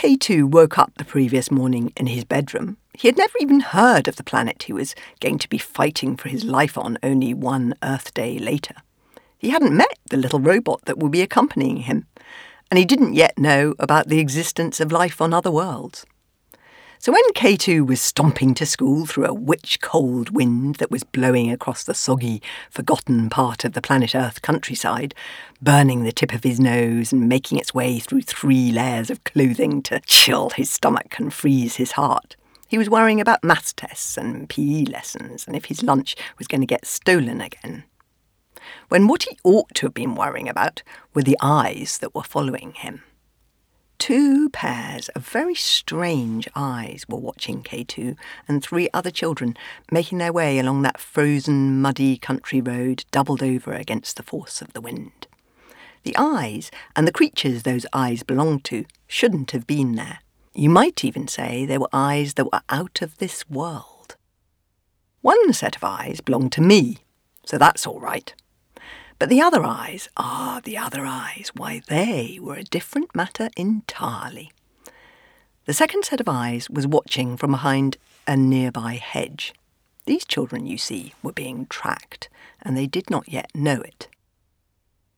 K2 woke up the previous morning in his bedroom, he had never even heard of the planet he was going to be fighting for his life on only one Earth day later. He hadn't met the little robot that would be accompanying him, and he didn't yet know about the existence of life on other worlds. So when K2 was stomping to school through a witch cold wind that was blowing across the soggy, forgotten part of the planet Earth countryside, burning the tip of his nose and making its way through three layers of clothing to chill his stomach and freeze his heart, he was worrying about maths tests and PE lessons and if his lunch was going to get stolen again. When what he ought to have been worrying about were the eyes that were following him. Two pairs of very strange eyes were watching K2 and three other children making their way along that frozen, muddy country road doubled over against the force of the wind. The eyes and the creatures those eyes belonged to shouldn't have been there. You might even say they were eyes that were out of this world. One set of eyes belonged to me, so that's all right. But the other eyes, ah, the other eyes, why, they were a different matter entirely. The second set of eyes was watching from behind a nearby hedge. These children, you see, were being tracked, and they did not yet know it.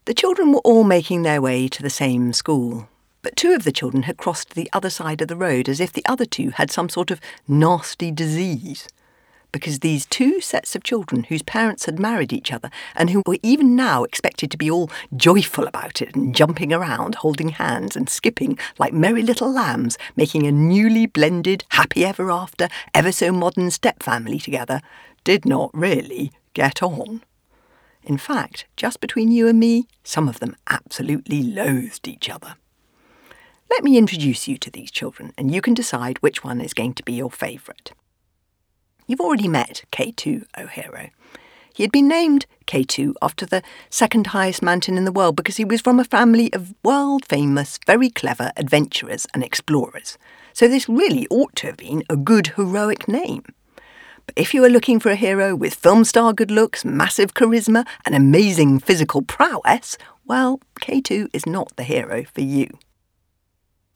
The children were all making their way to the same school, but two of the children had crossed the other side of the road as if the other two had some sort of nasty disease because these two sets of children whose parents had married each other and who were even now expected to be all joyful about it and jumping around, holding hands and skipping like merry little lambs, making a newly blended, happy ever after, ever so modern step family together, did not really get on. In fact, just between you and me, some of them absolutely loathed each other. Let me introduce you to these children, and you can decide which one is going to be your favourite. You've already met K2 O'Hero. He had been named K2 after the second highest mountain in the world because he was from a family of world famous, very clever adventurers and explorers. So this really ought to have been a good heroic name. But if you are looking for a hero with film star good looks, massive charisma, and amazing physical prowess, well, K2 is not the hero for you.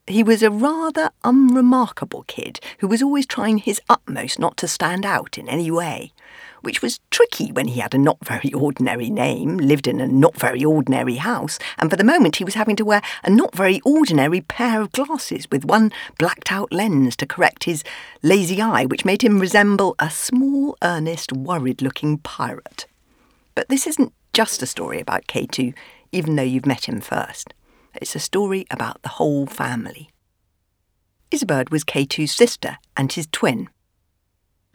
He was a rather unremarkable kid who was always trying his utmost not to stand out in any way, which was tricky when he had a not very ordinary name, lived in a not very ordinary house, and for the moment he was having to wear a not very ordinary pair of glasses with one blacked out lens to correct his lazy eye, which made him resemble a small, earnest, worried looking pirate. But this isn't just a story about K2, even though you've met him first. It's a story about the whole family. Izzabird was K2's sister and his twin.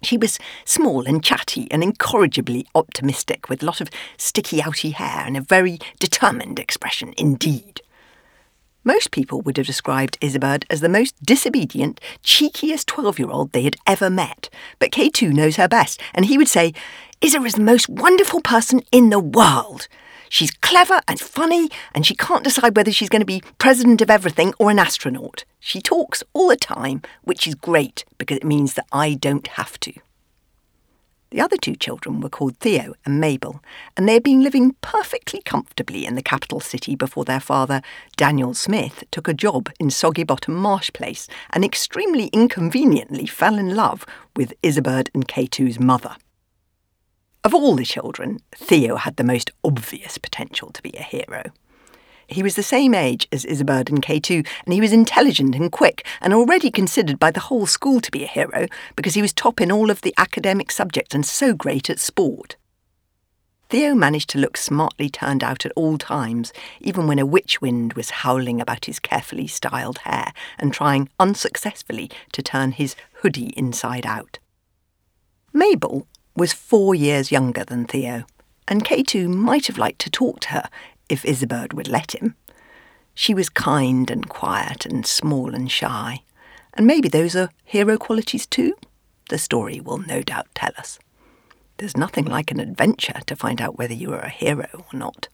She was small and chatty and incorrigibly optimistic, with a lot of sticky outy hair and a very determined expression indeed. Most people would have described Izzabird as the most disobedient, cheekiest 12 year old they had ever met, but K2 knows her best, and he would say, Isa is the most wonderful person in the world. She's clever and funny, and she can't decide whether she's going to be president of everything or an astronaut. She talks all the time, which is great because it means that I don't have to. The other two children were called Theo and Mabel, and they had been living perfectly comfortably in the capital city before their father, Daniel Smith, took a job in Soggy Bottom Marsh Place and extremely inconveniently fell in love with Izzabird and K2's mother. Of all the children, Theo had the most obvious potential to be a hero. He was the same age as Izzabird and K2, and he was intelligent and quick, and already considered by the whole school to be a hero because he was top in all of the academic subjects and so great at sport. Theo managed to look smartly turned out at all times, even when a witch wind was howling about his carefully styled hair and trying unsuccessfully to turn his hoodie inside out. Mabel was four years younger than Theo, and K2 might have liked to talk to her if Izzabird would let him. She was kind and quiet and small and shy, and maybe those are hero qualities too? The story will no doubt tell us. There's nothing like an adventure to find out whether you are a hero or not.